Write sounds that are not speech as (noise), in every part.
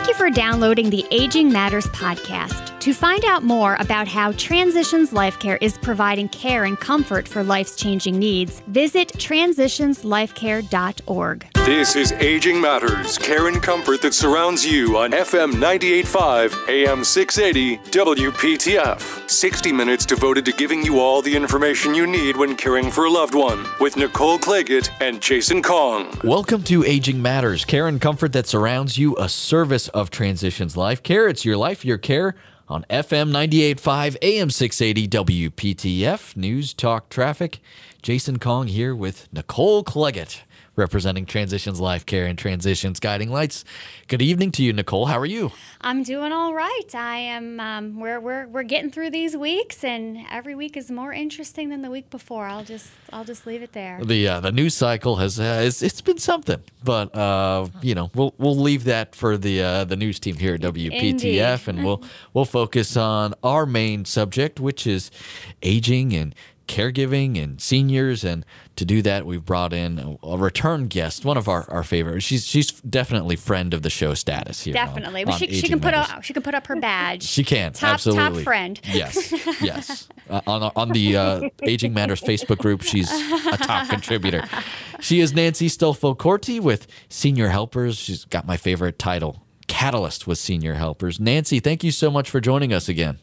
Thank you for downloading the Aging Matters podcast. To find out more about how Transitions Life Care is providing care and comfort for life's changing needs, visit transitionslifecare.org. This is Aging Matters, care and comfort that surrounds you on FM 98.5, AM 680, WPTF. 60 minutes devoted to giving you all the information you need when caring for a loved one with Nicole Claggett and Jason Kong. Welcome to Aging Matters, care and comfort that surrounds you, a service of Transitions Life Care. It's your life, your care on FM 98.5, AM 680, WPTF, News Talk Traffic. Jason Kong here with Nicole Claggett, representing Transitions Life Care and Transitions Guiding Lights. Good evening to you, Nicole. How are you? I'm doing all right. I am. Um, we're, we're we're getting through these weeks, and every week is more interesting than the week before. I'll just I'll just leave it there. The uh, the news cycle has uh, it's, it's been something, but uh, you know we'll we'll leave that for the uh, the news team here at WPTF, Indeed. and we'll (laughs) we'll focus on our main subject, which is aging and caregiving and seniors and to do that we've brought in a, a return guest one of our, our favorites she's she's definitely friend of the show status here Definitely, on she, she Aging can put up she can put up her badge. She can top absolutely top friend. Yes, (laughs) yes. Uh, on on the uh, Aging Matters Facebook group, she's a top contributor. She is Nancy Stolfo Corti with Senior Helpers. She's got my favorite title, Catalyst with Senior Helpers. Nancy, thank you so much for joining us again.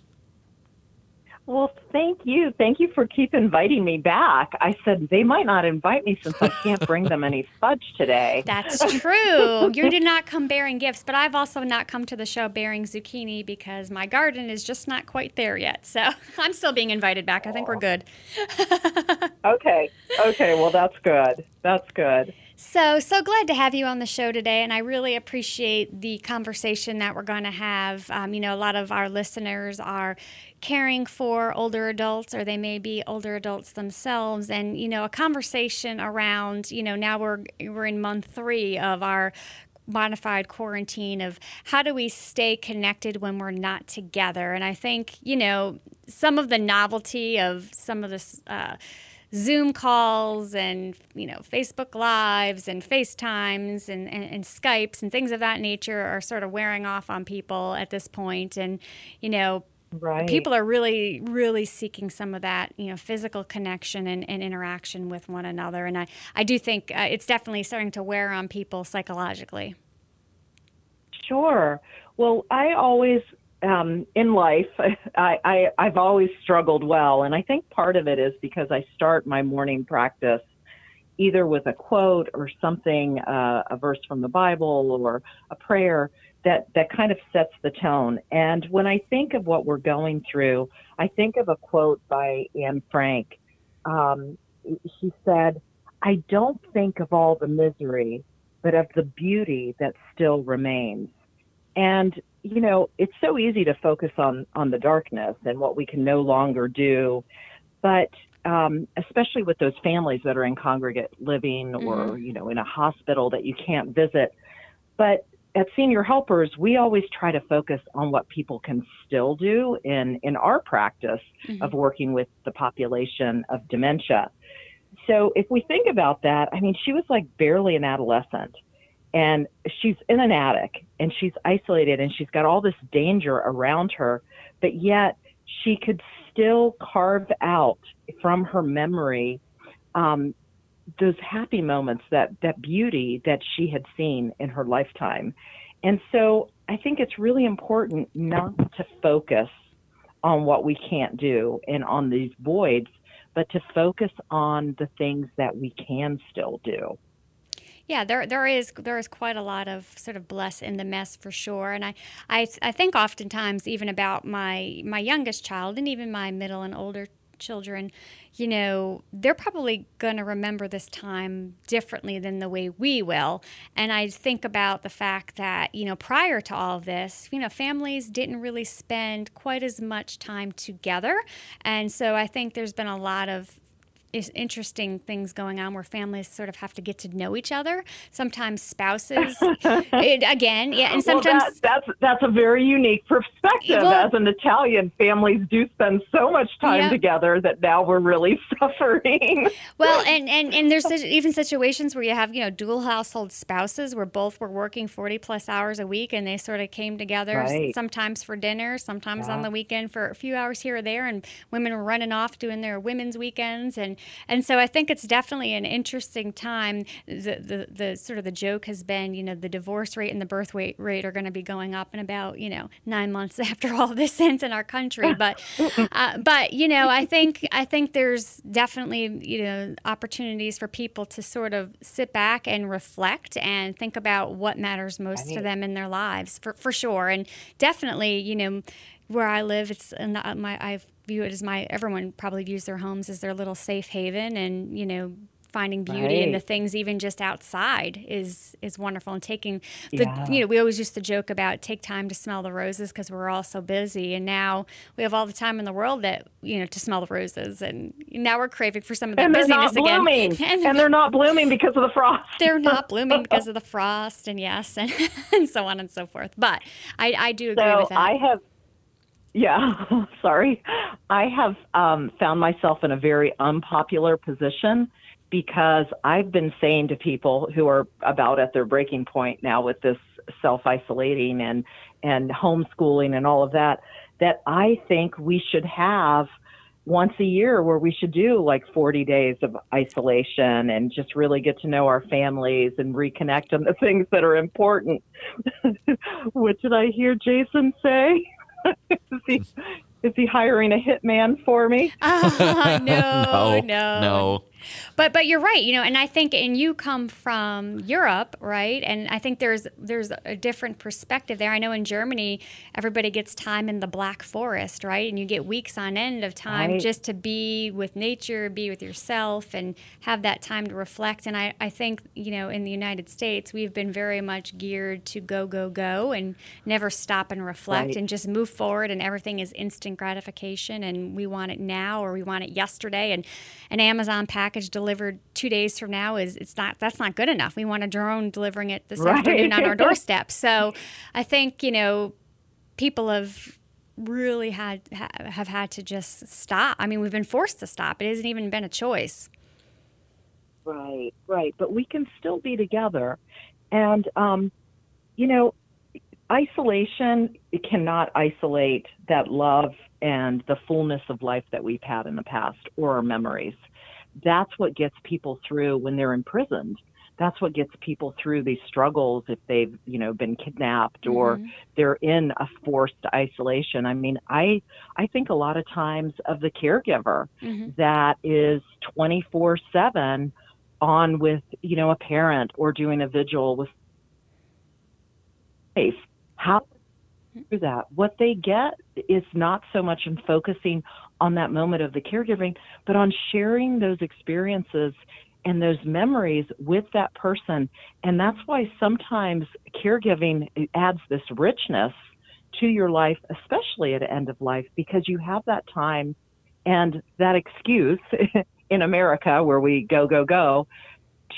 Well, thank you. Thank you for keep inviting me back. I said they might not invite me since I can't bring them any (laughs) fudge today. That's true. You did not come bearing gifts, but I've also not come to the show bearing zucchini because my garden is just not quite there yet. So (laughs) I'm still being invited back. I think we're good. (laughs) Okay. Okay. Well, that's good. That's good. So, so glad to have you on the show today, and I really appreciate the conversation that we're going to have. Um, you know, a lot of our listeners are caring for older adults, or they may be older adults themselves, and you know, a conversation around. You know, now we're we're in month three of our modified quarantine of how do we stay connected when we're not together and i think you know some of the novelty of some of this uh, Zoom calls and you know Facebook lives and FaceTimes and, and, and Skypes and things of that nature are sort of wearing off on people at this point and you know Right. people are really really seeking some of that you know physical connection and, and interaction with one another and I, I do think uh, it's definitely starting to wear on people psychologically Sure. Well, I always um, in life, (laughs) I, I I've always struggled well, and I think part of it is because I start my morning practice either with a quote or something, uh, a verse from the Bible or a prayer that that kind of sets the tone. And when I think of what we're going through, I think of a quote by Anne Frank. Um, she said, "I don't think of all the misery, but of the beauty that still remains." And you know, it's so easy to focus on on the darkness and what we can no longer do, but um, especially with those families that are in congregate living or you know in a hospital that you can't visit. But at Senior Helpers, we always try to focus on what people can still do in in our practice of working with the population of dementia. So if we think about that, I mean, she was like barely an adolescent and she's in an attic and she's isolated and she's got all this danger around her, but yet she could still carve out from her memory um, those happy moments, that that beauty that she had seen in her lifetime. And so I think it's really important not to focus on what we can't do and on these voids, but to focus on the things that we can still do. Yeah, there there is there is quite a lot of sort of bless in the mess for sure, and I I, I think oftentimes even about my my youngest child and even my middle and older children, you know, they're probably going to remember this time differently than the way we will. And I think about the fact that, you know, prior to all of this, you know, families didn't really spend quite as much time together. And so I think there's been a lot of is interesting things going on where families sort of have to get to know each other. Sometimes spouses, (laughs) it, again, yeah, and sometimes well, that, that's that's a very unique perspective. Well, As an Italian, families do spend so much time yeah. together that now we're really (laughs) suffering. Well, and and and there's even situations where you have you know dual household spouses where both were working 40 plus hours a week and they sort of came together right. sometimes for dinner, sometimes yeah. on the weekend for a few hours here or there, and women were running off doing their women's weekends and and so I think it's definitely an interesting time. The, the, the sort of the joke has been, you know, the divorce rate and the birth rate rate are going to be going up in about, you know, nine months (laughs) after all this ends in our country. But, uh, but you know, I think I think there's definitely you know opportunities for people to sort of sit back and reflect and think about what matters most to them in their lives for for sure. And definitely, you know where I live, it's my I view it as my everyone probably views their homes as their little safe haven, and you know finding beauty right. in the things even just outside is is wonderful and taking the yeah. you know we always used to joke about take time to smell the roses because we're all so busy and now we have all the time in the world that you know to smell the roses and now we're craving for some of the and busyness again. (laughs) and, and, they're not blooming because of the frost. (laughs) They're not blooming (laughs) because of the frost and yes and, and so on and so forth. But I, I do agree so with that. I have yeah, (laughs) sorry. I have um, found myself in a very unpopular position because I've been saying to people who are about at their breaking point now with this self isolating and and homeschooling and all of that that I think we should have once a year where we should do like 40 days of isolation and just really get to know our families and reconnect on the (laughs) things that are important. (laughs) what did I hear Jason say? (laughs) is, he, is he hiring a hitman for me? (laughs) Uh, (laughs) no, no, no, no. But but you're right, you know, and I think and you come from Europe, right? And I think there's there's a different perspective there. I know in Germany everybody gets time in the Black Forest, right? And you get weeks on end of time right. just to be with nature, be with yourself and have that time to reflect. And I, I think, you know, in the United States we've been very much geared to go, go, go and never stop and reflect right. and just move forward and everything is instant gratification and we want it now or we want it yesterday and an Amazon package delivered delivered two days from now is it's not that's not good enough. We want a drone delivering it this right. afternoon on our (laughs) doorstep. So I think you know people have really had have had to just stop. I mean, we've been forced to stop. It hasn't even been a choice. Right, right. But we can still be together, and um, you know, isolation cannot isolate that love and the fullness of life that we've had in the past or our memories that's what gets people through when they're imprisoned that's what gets people through these struggles if they've you know been kidnapped mm-hmm. or they're in a forced isolation i mean i i think a lot of times of the caregiver mm-hmm. that is 24 7 on with you know a parent or doing a vigil with safe how do that what they get is not so much in focusing on that moment of the caregiving, but on sharing those experiences and those memories with that person. And that's why sometimes caregiving adds this richness to your life, especially at end of life, because you have that time and that excuse (laughs) in America where we go, go, go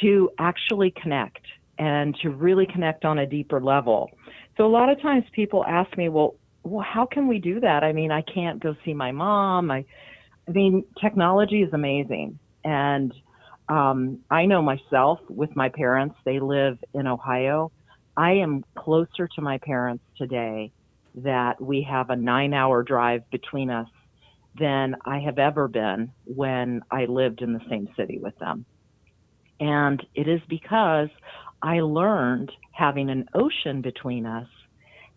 to actually connect and to really connect on a deeper level. So a lot of times people ask me, well, well, how can we do that? I mean, I can't go see my mom. I, I mean, technology is amazing. And um, I know myself with my parents, they live in Ohio. I am closer to my parents today that we have a nine hour drive between us than I have ever been when I lived in the same city with them. And it is because I learned having an ocean between us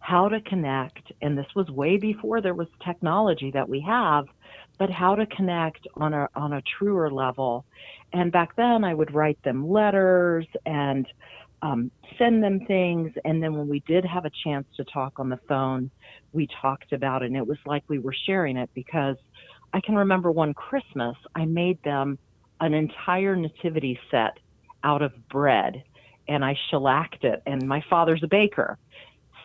how to connect, and this was way before there was technology that we have, but how to connect on a on a truer level. And back then, I would write them letters and um, send them things, and then when we did have a chance to talk on the phone, we talked about it, and it was like we were sharing it because I can remember one Christmas I made them an entire nativity set out of bread and I shellacked it. And my father's a baker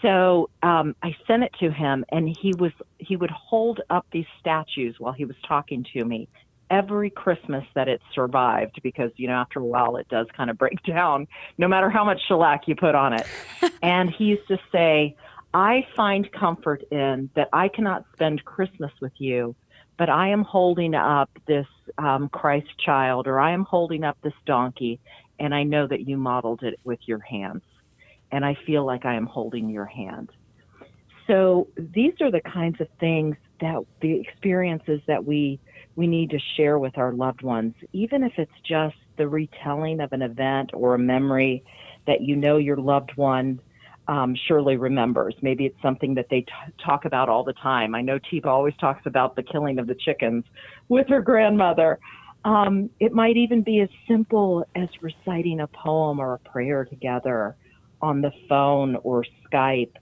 so um, I sent it to him, and he was he would hold up these statues while he was talking to me, every Christmas that it survived because, you know, after a while it does kind of break (laughs) down, no matter how much shellac you put on it. (laughs) and he used to say, I find comfort in that I cannot spend Christmas with you, but I am holding up this um, Christ child or I am holding up this donkey, and I know that you modeled it with your hands. And I feel like I am holding your hand. So these are the kinds of things that the experiences that we we need to share with our loved ones, even if it's just the retelling of an event or a memory that you know your loved one um, surely remembers. Maybe it's something that they t- talk about all the time. I know Tiva always talks about the killing of the chickens with her grandmother. Um, it might even be as simple as reciting a poem or a prayer together on the phone or Skype,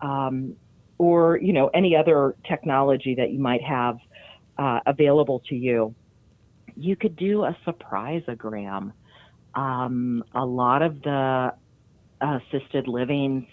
um, or you know any other technology that you might have uh, available to you. You could do a surprise-ogram. Um, a lot of the assisted livings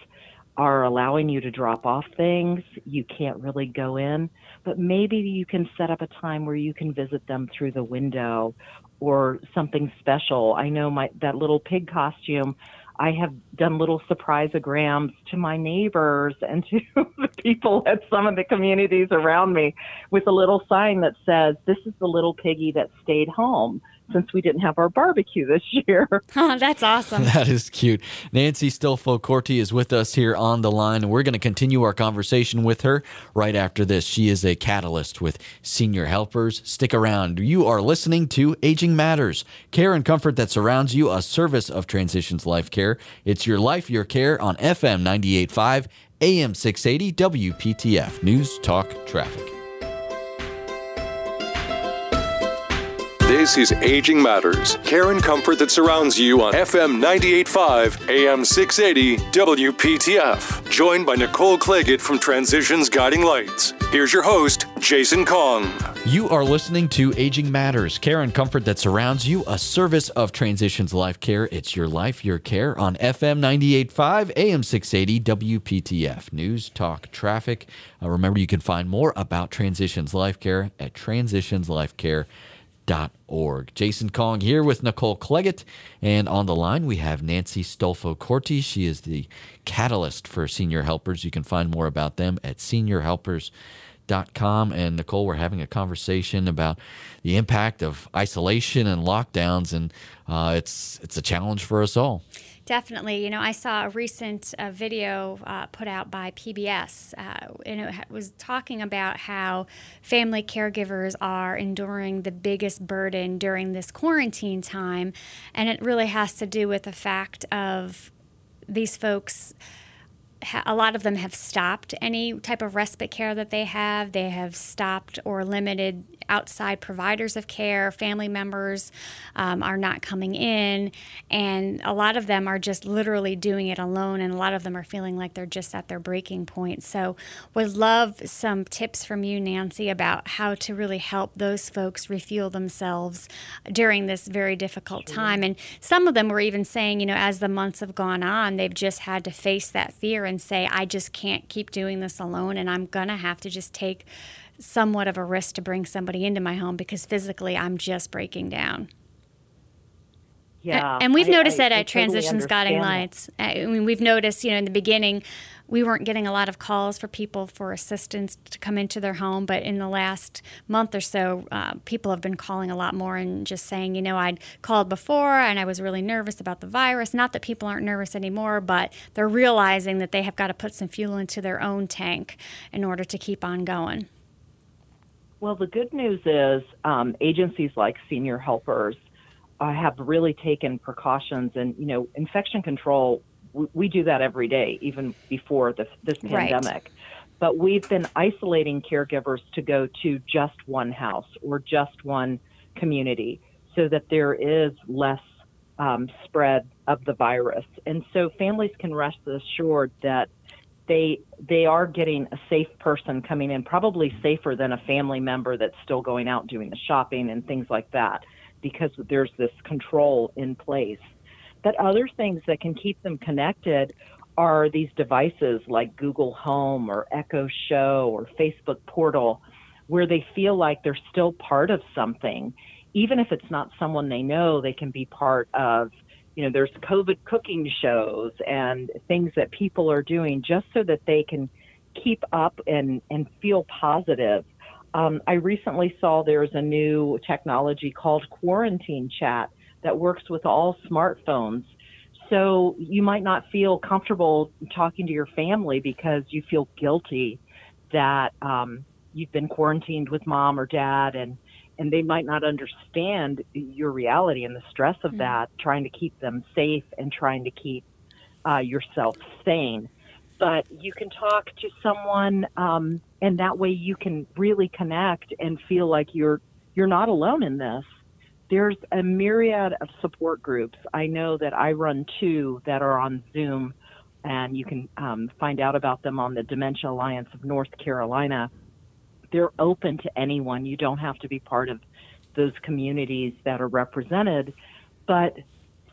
are allowing you to drop off things. You can't really go in, but maybe you can set up a time where you can visit them through the window or something special. I know my that little pig costume. I have done little surpriseograms to my neighbors and to (laughs) the people at some of the communities around me with a little sign that says, "This is the little piggy that stayed home." Since we didn't have our barbecue this year. (laughs) Oh, that's awesome. (laughs) That is cute. Nancy Stolfo Corti is with us here on the line, and we're going to continue our conversation with her right after this. She is a catalyst with Senior Helpers. Stick around. You are listening to Aging Matters, care and comfort that surrounds you, a service of Transitions Life Care. It's your life, your care on FM 98.5, AM 680, WPTF, News Talk Traffic. This is Aging Matters, care and comfort that surrounds you on FM 98.5, AM 680, WPTF. Joined by Nicole Claggett from Transitions Guiding Lights. Here's your host, Jason Kong. You are listening to Aging Matters, care and comfort that surrounds you, a service of Transitions Life Care. It's your life, your care on FM 98.5, AM 680, WPTF. News, talk, traffic. Uh, remember, you can find more about Transitions Life Care at transitionslifecare.com org. Jason Kong here with Nicole Claggett. And on the line, we have Nancy Stolfo Corti. She is the catalyst for senior helpers. You can find more about them at seniorhelpers.com. And Nicole, we're having a conversation about the impact of isolation and lockdowns, and uh, it's it's a challenge for us all. Definitely. You know, I saw a recent uh, video uh, put out by PBS, uh, and it was talking about how family caregivers are enduring the biggest burden during this quarantine time. And it really has to do with the fact of these folks a lot of them have stopped any type of respite care that they have. They have stopped or limited outside providers of care, family members um, are not coming in, and a lot of them are just literally doing it alone, and a lot of them are feeling like they're just at their breaking point. So, would love some tips from you, Nancy, about how to really help those folks refuel themselves during this very difficult time. And some of them were even saying, you know, as the months have gone on, they've just had to face that fear and say, I just can't keep doing this alone, and I'm going to have to just take somewhat of a risk to bring somebody into my home because physically I'm just breaking down. Yeah, and we've I, noticed I, that I at Transitions Guiding. Lights. I mean, we've noticed, you know, in the beginning, we weren't getting a lot of calls for people for assistance to come into their home, but in the last month or so, uh, people have been calling a lot more and just saying, you know, I'd called before and I was really nervous about the virus. Not that people aren't nervous anymore, but they're realizing that they have got to put some fuel into their own tank in order to keep on going. Well, the good news is um, agencies like Senior Helpers uh, have really taken precautions, and you know, infection control. We, we do that every day, even before this, this Right. pandemic. But we've been isolating caregivers to go to just one house or just one community, so that there is less um, spread of the virus, and so families can rest assured that they they are getting a safe person coming in, probably safer than a family member that's still going out doing the shopping and things like that, because there's this control in place. But other things that can keep them connected are these devices like Google Home or Echo Show or Facebook Portal, where they feel like they're still part of something. Even if it's not someone they know, they can be part of, you know, there's COVID cooking shows and things that people are doing just so that they can keep up and, and feel positive. Um, I recently saw there's a new technology called Quarantine Chat that works with all smartphones. So you might not feel comfortable talking to your family because you feel guilty that um, you've been quarantined with mom or dad and and they might not understand your reality and the stress of mm-hmm. that trying to keep them safe and trying to keep uh, yourself sane but you can talk to someone um, and that way you can really connect and feel like you're you're not alone in this there's a myriad of support groups. I know that i run two that are on zoom and you can um, find out about them on the dementia alliance of north carolina. They're open to anyone. You don't have to be part of those communities that are represented but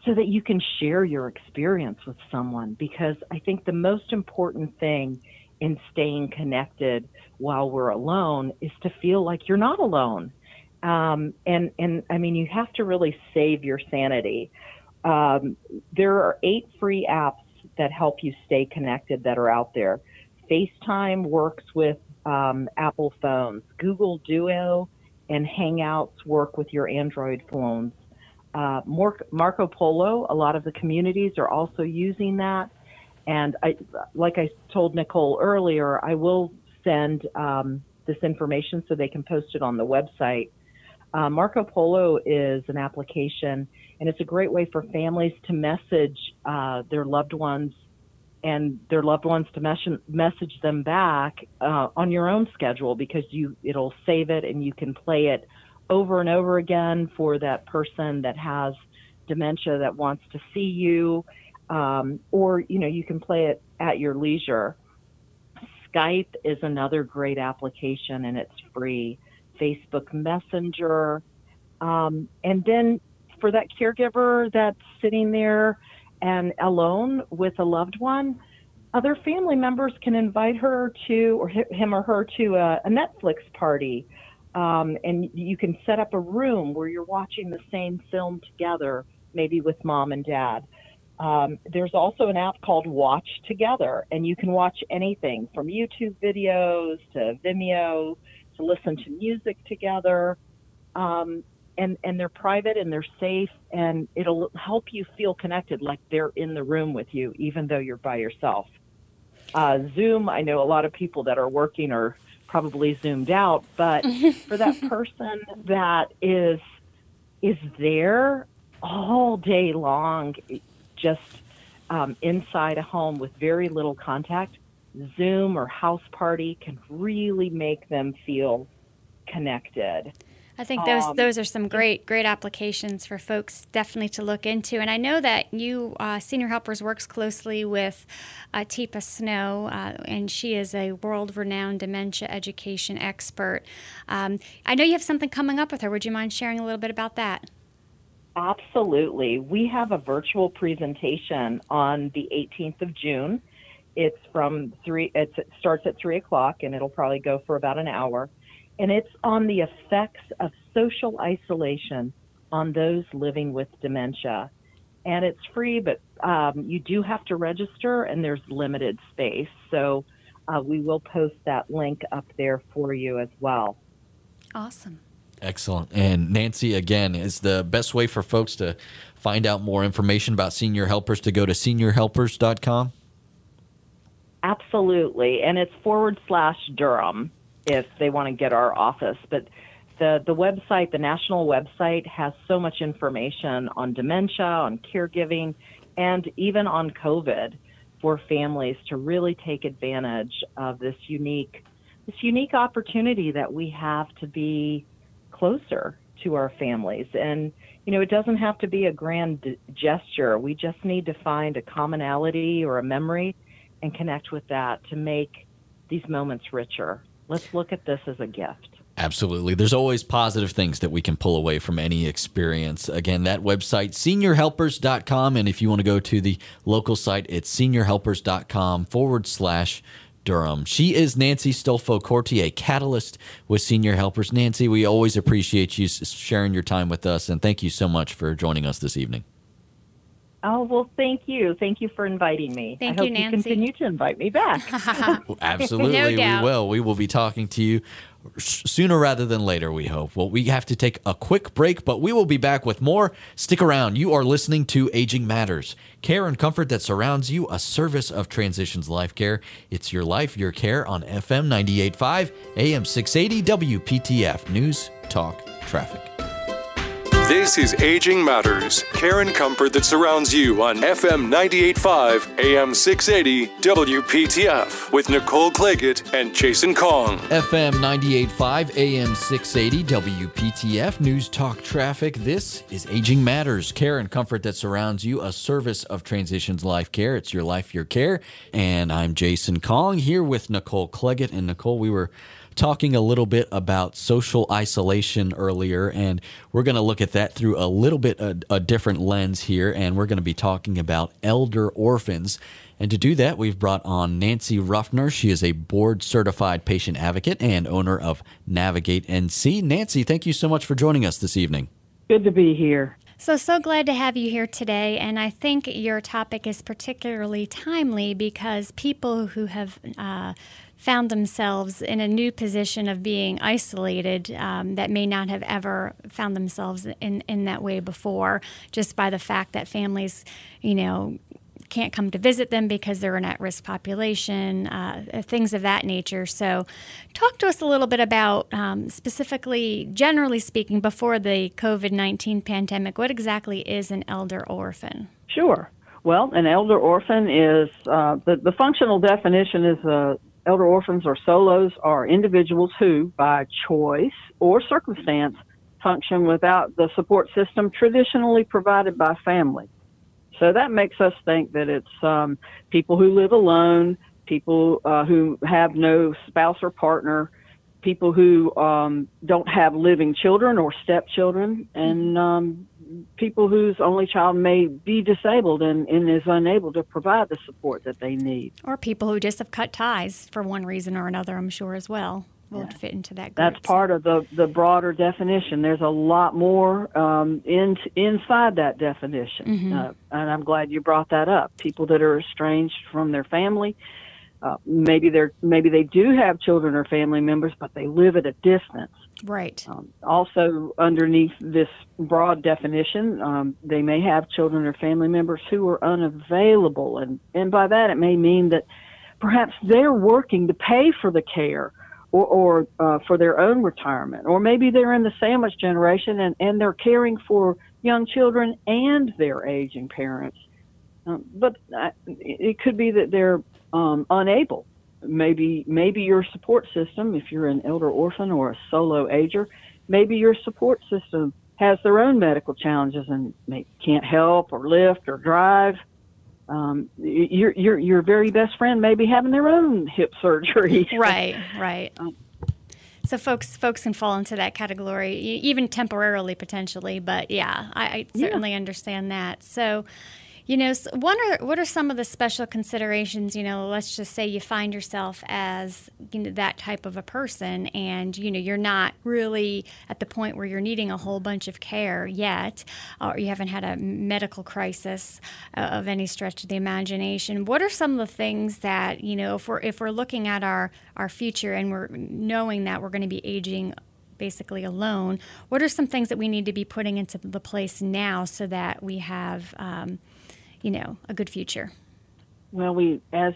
so that you can share your experience with someone because I think the most important thing in staying connected while we're alone is to feel like you're not alone. Um, and and I mean, you have to really save your sanity. Um, there are eight free apps that help you stay connected that are out there. FaceTime works with um, Apple phones. Google Duo and Hangouts work with your Android phones uh, Marco Polo, a lot of the communities are also using that. And I, like I told Nicole earlier, I will send um, this information so they can post it on the website. Uh, Marco Polo is an application, and it's a great way for families to message uh, their loved ones and their loved ones to mes- message them back uh, on your own schedule because you it'll save it and you can play it over and over again for that person that has dementia that wants to see you, um, or you know you can play it at your leisure. Skype is another great application and it's free. Facebook Messenger, um, and then for that caregiver that's sitting there and alone with a loved one, other family members can invite her to, or him or her to a, a Netflix party um, and you can set up a room where you're watching the same film together, maybe with mom and dad. Um, there's also an app called Watch Together, and you can watch anything from YouTube videos to Vimeo to listen to music together. Um, and, and they're private and they're safe, and it'll help you feel connected like they're in the room with you, even though you're by yourself. Uh, Zoom, I know a lot of people that are working are probably zoomed out, but (laughs) for that person that is is there all day long, just um, inside a home with very little contact, Zoom or house party can really make them feel connected. I think those um, those are some great great applications for folks definitely to look into. And I know that you uh, Senior Helpers works closely with uh, Teepa Snow, uh, and she is a world renowned dementia education expert. Um, I know you have something coming up with her. Would you mind sharing a little bit about that? Absolutely. We have a virtual presentation on the 18th of June. It's from three. It's, it starts at three o'clock, and it'll probably go for about an hour and it's on the effects of social isolation on those living with dementia. And it's free, but um, you do have to register, and there's limited space. So uh, we will post that link up there for you as well. Awesome. Excellent. And Nancy, again, is the best way for folks to find out more information about senior helpers to go to seniorhelpers.com? Absolutely. And it's forward slash Durham if they want to get our office. But the, the website, the national website, has so much information on dementia, on caregiving, and even on COVID for families to really take advantage of this unique this unique opportunity that we have to be closer to our families. And you know, it doesn't have to be a grand gesture. We just need to find a commonality or a memory and connect with that to make these moments richer. Let's look at this as a gift. Absolutely. There's always positive things that we can pull away from any experience. Again, that website, seniorhelpers.com. And if you want to go to the local site, it's seniorhelpers.com forward slash Durham. She is Nancy Stolfo Corti, a catalyst with Senior Helpers. Nancy, we always appreciate you sharing your time with us, and thank you so much for joining us this evening. Oh, well, thank you. Thank you for inviting me. Thank I you, hope Nancy. you continue to invite me back. (laughs) Absolutely, No we will. We will be talking to you sooner rather than later, we hope. Well, we have to take a quick break, but we will be back with more. Stick around. You are listening to Aging Matters care and comfort that surrounds you, a service of Transitions Life Care. It's your life, your care on FM 98.5, AM 680, WPTF News, Talk, Traffic. This is Aging Matters, care and comfort that surrounds you on FM 98.5, AM 680, WPTF, with Nicole Claggett and Jason Kong. FM 98.5, AM 680, WPTF, News Talk Traffic. This is Aging Matters, care and comfort that surrounds you, a service of Transitions Life Care. It's your life, your care. And I'm Jason Kong here with Nicole Claggett. And Nicole, we were talking a little bit about social isolation earlier, and we're going to look at that through a little bit a, a different lens here. And we're going to be talking about elder orphans. And to do that, we've brought on Nancy Ruffner. She is a board certified patient advocate and owner of Navigate NC. Nancy, thank you so much for joining us this evening. Good to be here. So, so glad to have you here today. And I think your topic is particularly timely because people who have uh, found themselves in a new position of being isolated um, that may not have ever found themselves in, in that way before, just by the fact that families, you know, can't come to visit them because they're an at risk population, uh, things of that nature. So, talk to us a little bit about um, specifically, generally speaking, before the COVID 19 pandemic, what exactly is an elder orphan? Sure. Well, an elder orphan is uh, the, the functional definition is uh, elder orphans or solos are individuals who, by choice or circumstance, function without the support system traditionally provided by family. So that makes us think that it's um, people who live alone, people uh, who have no spouse or partner, people who um, don't have living children or stepchildren, and um, people whose only child may be disabled and, and is unable to provide the support that they need. Or people who just have cut ties for one reason or another, I'm sure, as well, will fit into that group. That's part of the, the broader definition. There's a lot more um, in, inside that definition. Uh, and I'm glad you brought that up. People that are estranged from their family, uh, maybe they're maybe they do have children or family members, but they live at a distance. Right. Um, also, underneath this broad definition, um, they may have children or family members who are unavailable, and and by that it may mean that perhaps they're working to pay for the care or, or uh, for their own retirement, or maybe they're in the sandwich generation and and they're caring for young children and their aging parents. Um, but uh, it could be that they're um, unable maybe maybe your support system if you're an elder orphan or a solo ager maybe your support system has their own medical challenges and may, can't help or lift or drive um, your your your very best friend may be having their own hip (laughs) surgery Right, right. (laughs) Um, So folks, folks can fall into that category, even temporarily, potentially. But yeah, I, I certainly understand that. So, you know, what are what are some of the special considerations? You know, let's just say you find yourself as you know that type of a person, and you know you're not really at the point where you're needing a whole bunch of care yet, or you haven't had a medical crisis uh, of any stretch of the imagination. What are some of the things that you know if we're if we're looking at our our future and we're knowing that we're going to be aging basically alone, what are some things that we need to be putting into the place now so that we have, um, you know, a good future? Well, we, as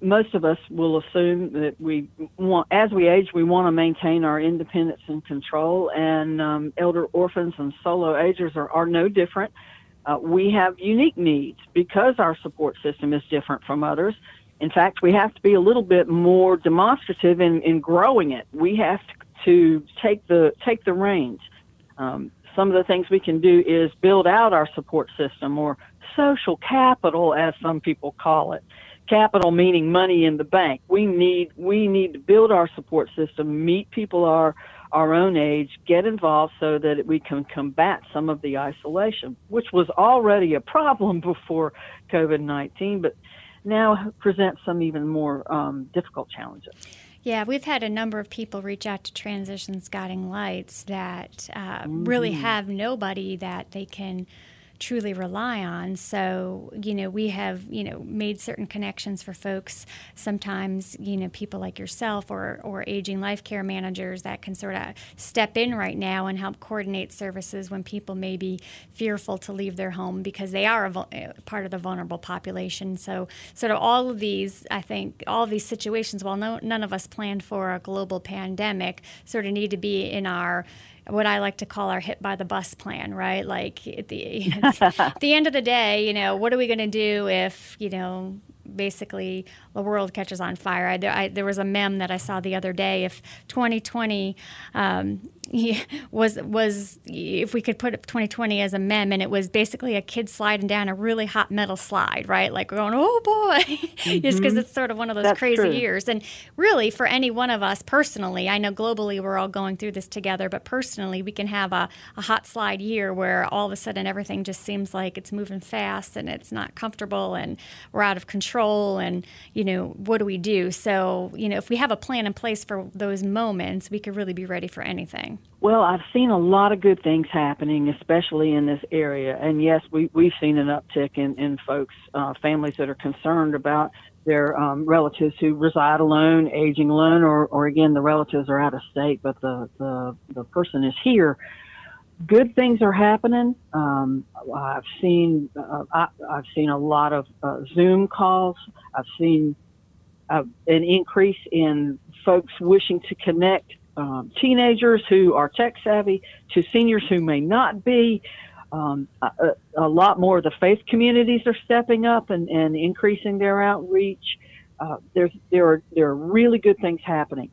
most of us will assume that we want, as we age, we want to maintain our independence and control. And um, elder orphans and solo agers are, are no different. Uh, we have unique needs because our support system is different from others. In fact, we have to be a little bit more demonstrative in, in growing it. We have to, take the take the reins. Um, some of the things we can do is build out our support system or social capital, as some people call it. Capital meaning money in the bank. We need we need to build our support system, meet people our our own age, get involved so that we can combat some of the isolation, which was already a problem (laughs) before COVID nineteen. But now presents some even more um, difficult challenges. Yeah, we've had a number of people reach out to Transitions Guiding Lights that uh, mm-hmm. really have nobody that they can truly rely on. So, you know, we have, you know, made certain connections for folks. Sometimes, you know, people like yourself or, or aging life care managers that can sort of step in right now and help coordinate services when people may be fearful to leave their home because they are a uh, part of the vulnerable population. So, sort of all of these, I think, all these situations, while no, none of us planned for a global pandemic, sort of need to be in our what I like to call our hit by the bus plan, right? Like at the, (laughs) at the end of the day, you know, what are we going to do if, you know, basically the world catches on fire. I, I, there was a mem that I saw the other day. If 2020 um, (laughs) was was if we could put 2020 as a mem, and it was basically a kid sliding down a really hot metal slide, right? Like going, oh boy, (laughs) mm-hmm. just because it's sort of one of those That's crazy true. years. And really, for any one of us personally, I know globally we're all going through this together, but personally, we can have a, a hot slide year where all of a sudden everything just seems like it's moving fast and it's not comfortable and we're out of control and you know, what do we do? So, you know, if we have a plan in place for those moments, we could really be ready for anything. Well, I've seen a lot of good things happening, especially in this area. And yes, we, we've seen an uptick in, in folks, uh, families that are concerned about their um, relatives who reside alone, aging alone, or, or again, the relatives are out of state, but the, the, the person is here good things are happening. Um, I've seen uh, I, have seen a lot of uh, Zoom calls. I've seen uh, an increase in folks wishing to connect um, teenagers who are tech savvy to seniors who may not be. Um, a, a, lot more of the faith communities are stepping up and, and increasing their outreach. Uh, there's there are there are really good things happening.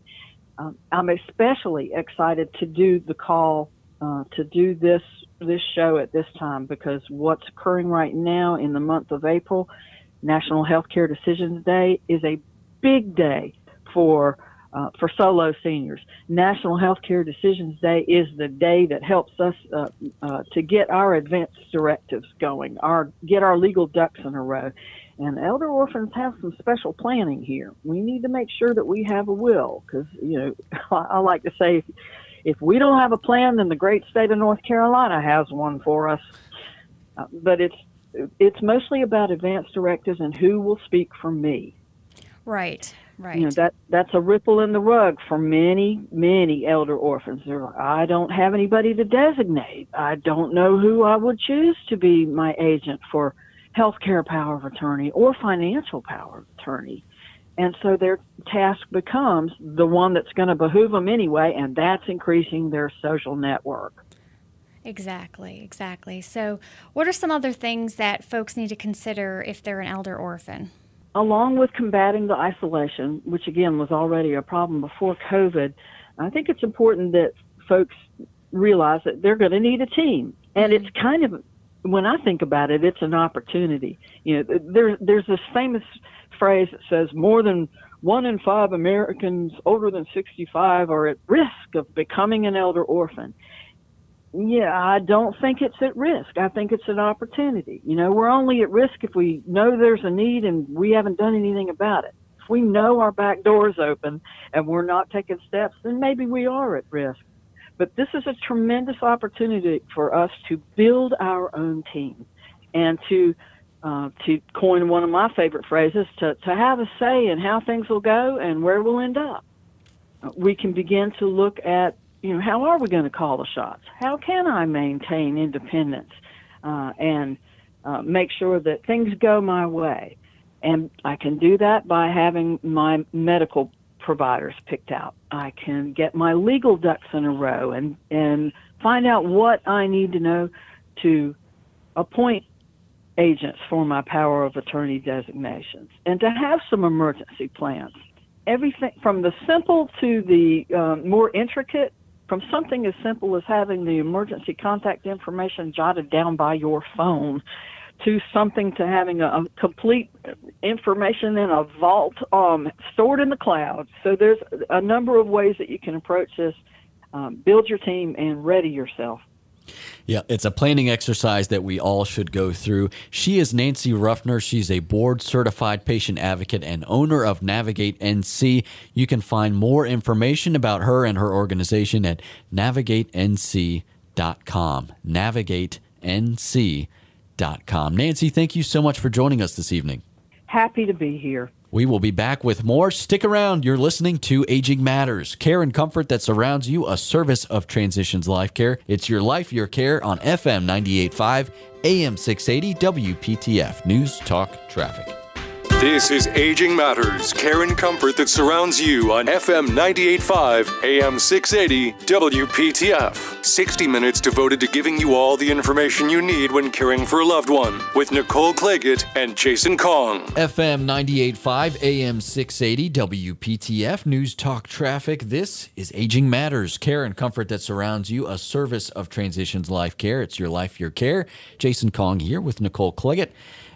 Um, I'm especially excited to do the call uh, to do this this show at this time because what's occurring right now in the month of April, National Healthcare Decisions Day, is a big day for uh, for solo seniors. National Healthcare Decisions Day is the day that helps us uh, uh, to get our advance directives going, our get our legal ducks in a row. And elder orphans have some special planning here. We need to make sure that we have a will because you know (laughs) I like to say if we don't have a plan, then the great state of North Carolina has one for us. Uh, but it's it's mostly about advance directives and who will speak for me. Right, right. You know that that's a ripple in the rug for many many elder orphans. They're like, I don't have anybody to designate. I don't know who I would choose to be my agent for health care power of attorney or financial power of attorney. And so their task becomes the one that's going to behoove them anyway, and that's increasing their social network. Exactly, exactly. So, what are some other things that folks need to consider if they're an elder orphan? Along with combating the isolation, which again was already a problem before COVID, I think it's important that folks realize that they're going to need a team. And it's mm-hmm. kind of, when I think about it, it's an opportunity. You know, there, there's this famous phrase that says more than one in five Americans older than 65 are at risk of becoming an elder orphan. Yeah, I don't think it's at risk. I think it's an opportunity. You know, we're only at risk if we know there's a need and we haven't done anything about it. If we know our back door is open and we're not taking steps, then maybe we are at risk. But this is a tremendous opportunity for us to build our own team and to uh, to coin one of my favorite phrases, to, to have a say in how things will go and where we'll end up. We can begin to look at, you know, how are we going to call the shots? How can I maintain independence uh, and uh, make sure that things go my way? And I can do that by having my medical providers picked out. I can get my legal ducks in a row and, and find out what I need to know to appoint agents for my power of attorney designations and to have some emergency plans. Everything from the simple to the um, more intricate, from something as simple as having the emergency contact information jotted down by your phone to something to having a, a complete information in a vault um, stored in the cloud. So there's a number of ways that you can approach this. Um, build your team and ready yourself Yeah, it's a planning exercise that we all should go through. She is Nancy Ruffner. She's a board certified patient advocate and owner of Navigate NC. You can find more information about her and her organization at navigatenc.com. Navigatenc.com. Nancy, thank you so much for joining us this evening. Happy to be here. We will be back with more. Stick around. You're listening to Aging Matters, care and comfort that surrounds you, a service of Transitions Life Care. It's your life, your care on FM 98.5, AM 680, WPTF News Talk Traffic. This is Aging Matters, care and comfort that surrounds you on FM 98.5, AM 680, WPTF. 60 minutes devoted to giving you all the information you need when caring for a loved one with Nicole Claggett and Jason Kong. FM 98.5, AM 680, WPTF News Talk Traffic. This is Aging Matters, care and comfort that surrounds you, a service of Transitions Life Care. It's your life, your care. Jason Kong here with Nicole Claggett.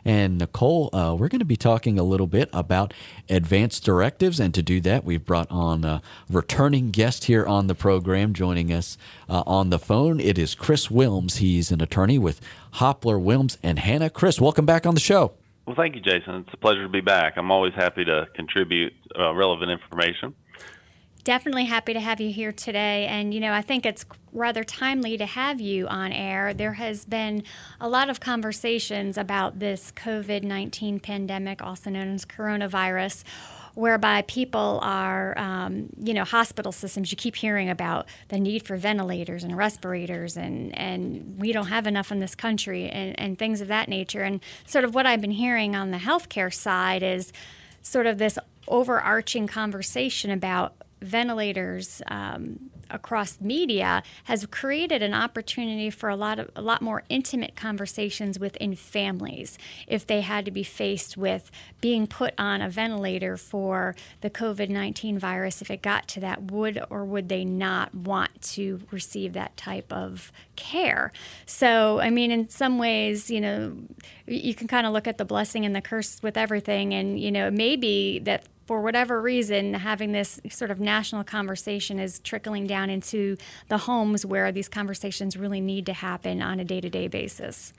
And Nicole, uh, we're going to be talking a little bit about advanced directives. And to do that, we've brought on a returning guest here on the program. Joining us uh, on the phone, it is Chris Wilms. He's an attorney with Hopler, Wilms, and Hanna. Chris, welcome back on the show. Well, thank you, Jason. It's a pleasure to be back. I'm always happy to contribute uh, relevant information definitely happy to have you here today. And, you know, I think it's rather timely to have you on air. There has been a lot of conversations about this COVID 19 pandemic, also known as coronavirus. Whereby people are, um, you know, hospital systems. You keep hearing about the need for ventilators and respirators, and, and we don't have enough in this country, and, and things of that nature. And sort of what I've been hearing on the healthcare side is sort of this overarching conversation about ventilators um, across media has created an opportunity for a lot of a lot more intimate conversations within families if they had to be faced with being put on a ventilator for the COVID-19 virus if it got to that would or would they not want to receive that type of care? So i mean in some ways you know you can kind of look at the blessing and the curse with everything and you know maybe that for whatever reason, having this sort of national conversation is trickling down into the homes where these conversations really need to happen on a day to day basis.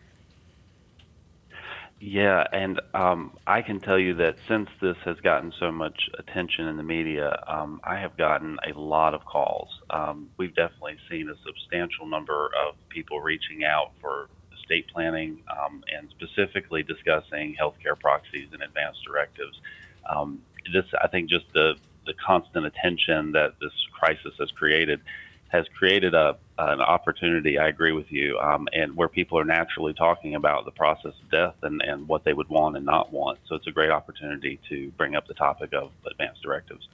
Yeah, and um, I can tell you that since this has gotten so much attention in the media, um, I have gotten a lot of calls. Um, we've definitely seen a substantial number of people reaching out for estate planning um, and specifically discussing healthcare proxies and advanced directives. Um, this, I think, just the the constant attention that this crisis has created has created a an opportunity. I agree with you, um, and where people are naturally talking about the process of death and and what they would want and not want. So it's a great opportunity to bring up the topic of advanced directives.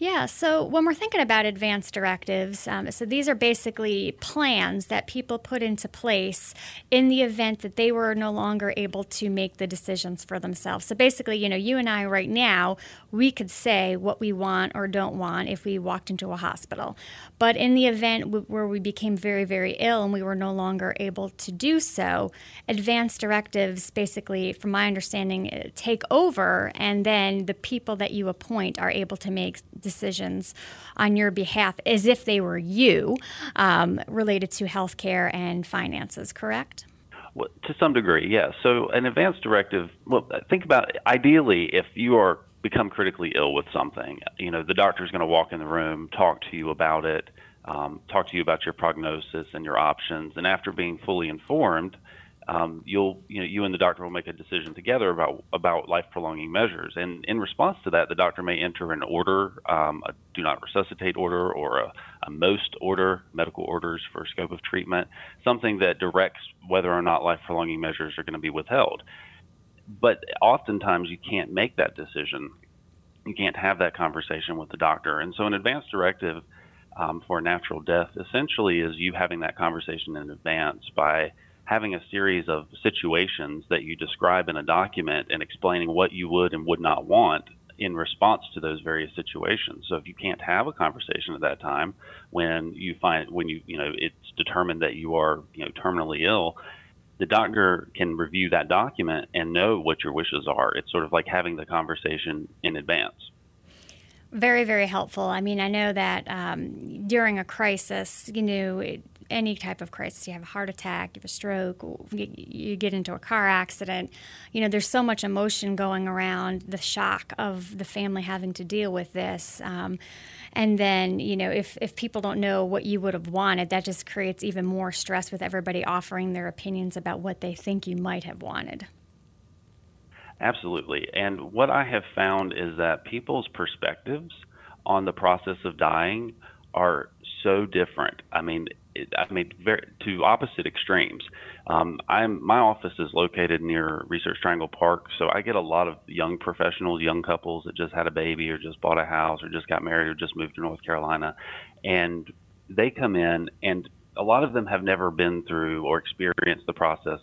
Yeah, so when we're thinking about advanced directives, um, so these are basically plans that people put into place in the event that they were no longer able to make the decisions for themselves. So basically, you know, you and I right now, we could say what we want or don't want if we walked into a hospital. But in the event where we became very, very ill and we were no longer able to do so, advanced directives basically, from my understanding, uh, take over, and then the people that you appoint are able to make decisions on your behalf as if they were you um, related to healthcare and finances, correct? Well, to some degree, yes. So, an advance directive, well, think about ideally, if you are become critically ill with something, you know, the doctor is going to walk in the room, talk to you about it, um, talk to you about your prognosis and your options, and after being fully informed, um, you'll you know you and the doctor will make a decision together about about life prolonging measures. And in response to that, the doctor may enter an order, um, a do not resuscitate order, or a, a MOST order, medical orders for scope of treatment, something that directs whether or not life prolonging measures are going to be withheld. But oftentimes you can't make that decision. You can't have that conversation with the doctor. And so an advance directive um, for natural death essentially is you having that conversation in advance by having a series of situations that you describe in a document and explaining what you would and would not want in response to those various situations. So if you can't have a conversation at that time when you find when you you know it's determined that you are you know terminally ill, the doctor can review that document and know what your wishes are. It's sort of like having the conversation in advance. Very, very helpful. I mean, I know that um, during a crisis, you know, it, any type of crisis. You have a heart attack, you have a stroke, you, get into a car accident. You know, there's so much emotion going around the shock of the family having to deal with this. Um, and then, you know, if, if people don't know what you would have wanted, that just creates even more stress with everybody offering their opinions about what they think you might have wanted. Absolutely. And what I have found is that people's perspectives on the process of dying are so different. I mean, I mean, very, to opposite extremes. Um, I'm my office is located near Research Triangle Park, so I get a lot of young professionals, young couples that just had a baby or just bought a house or just got married or just moved to North Carolina, and they come in, and a lot of them have never been through or experienced the process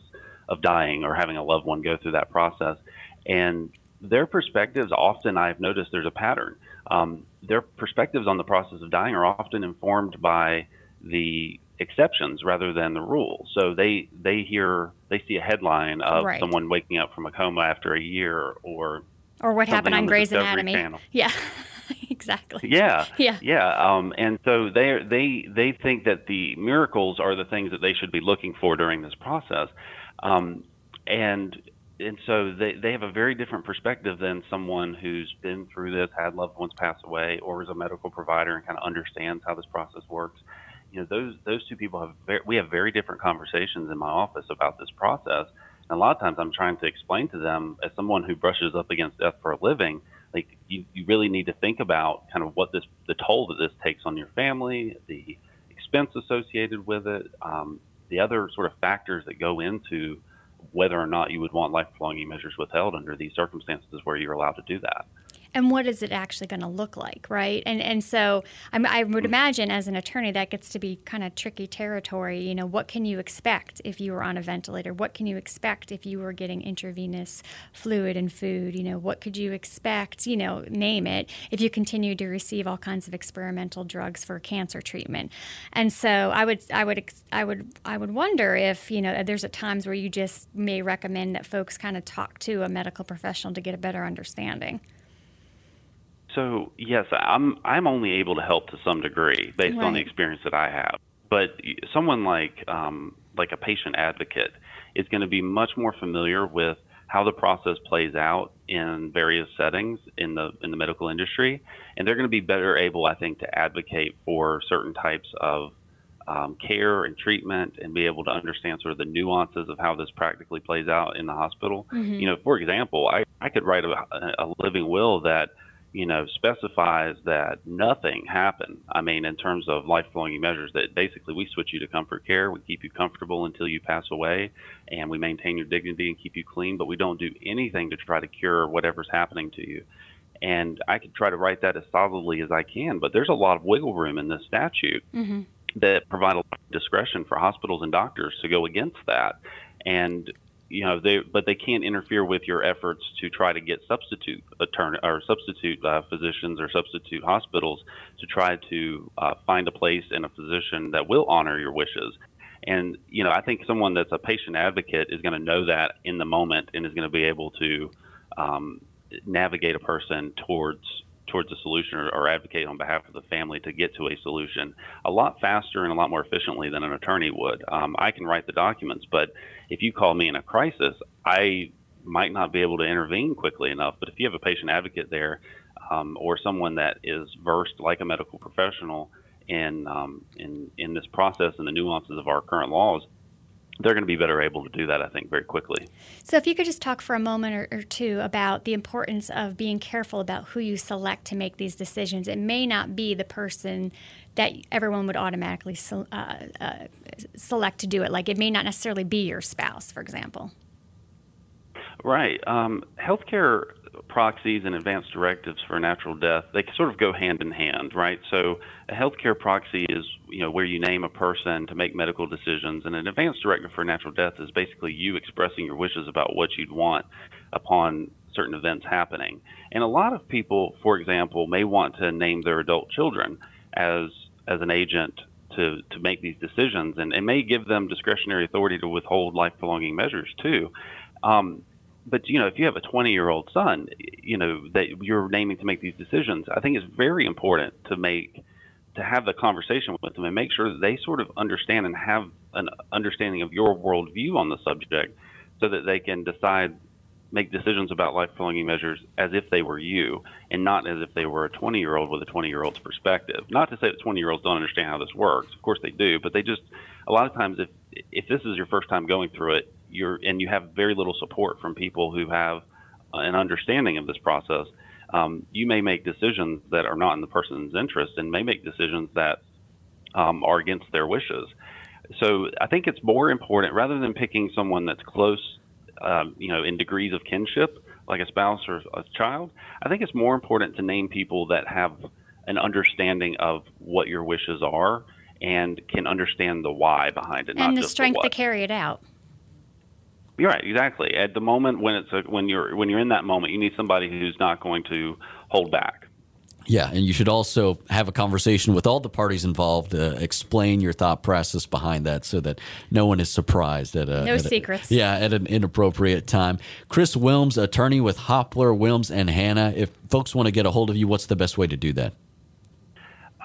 of dying or having a loved one go through that process, and their perspectives often I've noticed there's a pattern. Um, their perspectives on the process of dying are often informed by the exceptions rather than the rules. So they they hear they see a headline of right. someone waking up from a coma after a year or or what happened on, on Grey's Anatomy. Channel. Yeah. (laughs) exactly. Yeah. Yeah. Yeah. Um, and so they they they think that the miracles are the things that they should be looking for during this process. Um, and and so they, they have a very different perspective than someone who's been through this, had loved ones pass away, or is a medical provider and kind of understands how this process works. You know, those those two people have very, we have very different conversations in my office about this process. And a lot of times, I'm trying to explain to them as someone who brushes up against death for a living, like you, you really need to think about kind of what this the toll that this takes on your family, the expense associated with it, um, the other sort of factors that go into whether or not you would want lifelong measures withheld under these circumstances where you're allowed to do that and what is it actually going to look like, right? And and so I'm, i would mm. imagine as an attorney that gets to be kind of tricky territory. You know, what can you expect if you were on a ventilator? What can you expect if you were getting intravenous fluid and food? You know, what could you expect? You know, name it. If you continue to receive all kinds of experimental drugs for cancer treatment, and so I would I would I would I would wonder if you know there's at times where you just may recommend that folks kind of talk to a medical professional to get a better understanding. So yes, I'm I'm only able to help to some degree based right. on the experience that I have. But someone like um, like a patient advocate is going to be much more familiar with how the process plays out in various settings in the in the medical industry, and they're going to be better able, I think, to advocate for certain types of um, care and treatment, and be able to understand sort of the nuances of how this practically plays out in the hospital. Mm-hmm. You know, for example, I I could write a, a living will that you know, specifies that nothing happened. I mean, in terms of lifelong measures, that basically we switch you to comfort care. We keep you comfortable until you pass away, and we maintain your dignity and keep you clean, but we don't do anything to try to cure whatever's happening to you. And I could try to write that as solidly as I can, but there's a lot of wiggle room in this statute mm-hmm. that provide a lot of discretion for hospitals and doctors to go against that. And you know they but they can't interfere with your efforts to try to get substitute attorney or substitute uh, physicians or substitute hospitals to try to uh, find a place and a physician that will honor your wishes. And you know i think someone that's a patient advocate is going to know that in the moment and is going to be able to um, navigate a person towards towards a solution or, or, advocate on behalf of the family to get to a solution a lot faster and a lot more efficiently than an attorney would. Um, I can write the documents, but if you call me in a crisis, I might not be able to intervene quickly enough. But if you have a patient advocate there um, or someone that is versed like a medical professional in, um, in, in this process and the nuances of our current laws, they're going to be better able to do that, I think, very quickly. So, if you could just talk for a moment or, or, two about the importance of being careful about who you select to make these decisions. It may not be the person that everyone would automatically uh, uh, select to do it. Like, it may not necessarily be your spouse, for example. Right. Um, healthcare proxies and advanced directives for natural death, they sort of go hand in hand, right? So a healthcare proxy is, you know, where you name a person to make medical decisions, and an advanced directive for natural death is basically you expressing your wishes about what you'd want upon certain events happening. And a lot of people, for example, may want to name their adult children as as an agent to, to make these decisions, and it may give them discretionary authority to withhold life prolonging measures too. Um, but you know, if you have a 20 year old son, you know that you're naming to make these decisions, I think it's very important to make to have the conversation with them and make sure that they sort of understand and have an understanding of your worldview on the subject so that they can decide make decisions about life prolonging measures as if they were you and not as if they were a 20 year old with a 20 year old's perspective. Not to say that 20 year olds don't understand how this works. Of course they do, but they just, a lot of times, if, if this is your first time going through it, you're, and you have very little support from people who have an understanding of this process, um, you may make decisions that are not in the person's interest and may make decisions that um, are against their wishes. So I think it's more important rather than picking someone that's close um, you know, in degrees of kinship, like a spouse or a child, I think it's more important to name people that have an understanding of what your wishes are and can understand the why behind it, and the strength the to carry it out. You're right, exactly. At the moment when it's a, when you're when you're in that moment, you need somebody who's not going to hold back. Yeah, and you should also have a conversation with all the parties involved. Uh, explain your thought process behind that, so that no one is surprised at a no at secrets. A, yeah, at an inappropriate time. Chris Wilms, attorney with Hopler, Wilms, and Hanna. If folks want to get a hold of you, what's the best way to do that?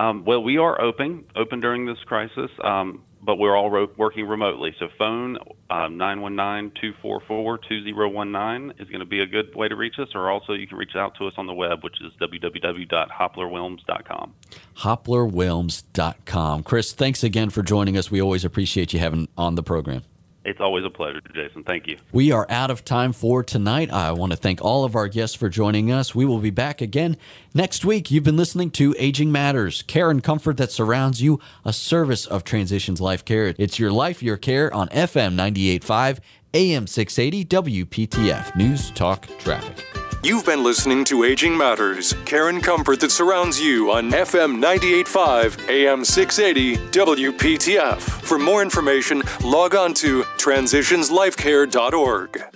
Um, well, we are open open during this crisis. Um, but we're all ro- working remotely. So phone um, 919-244-2019 is going to be a good way to reach us, or also you can reach out to us on the web, which is www.hoplerwilms.com. Hoplerwilms.com. Chris, thanks again for joining us. We always appreciate you having on the program. It's always a pleasure, Jason. Thank you. We are out of time for tonight. I want to thank all of our guests for joining us. We will be back again next week. You've been listening to Aging Matters, care and comfort that surrounds you, a service of Transitions Life Care. It's your life, your care on FM 98.5, AM 680, WPTF, News Talk Traffic. You've been listening to Aging Matters, care and comfort that surrounds you on FM 98.5, AM 680, WPTF. For more information, log on to transitionslifecare.org.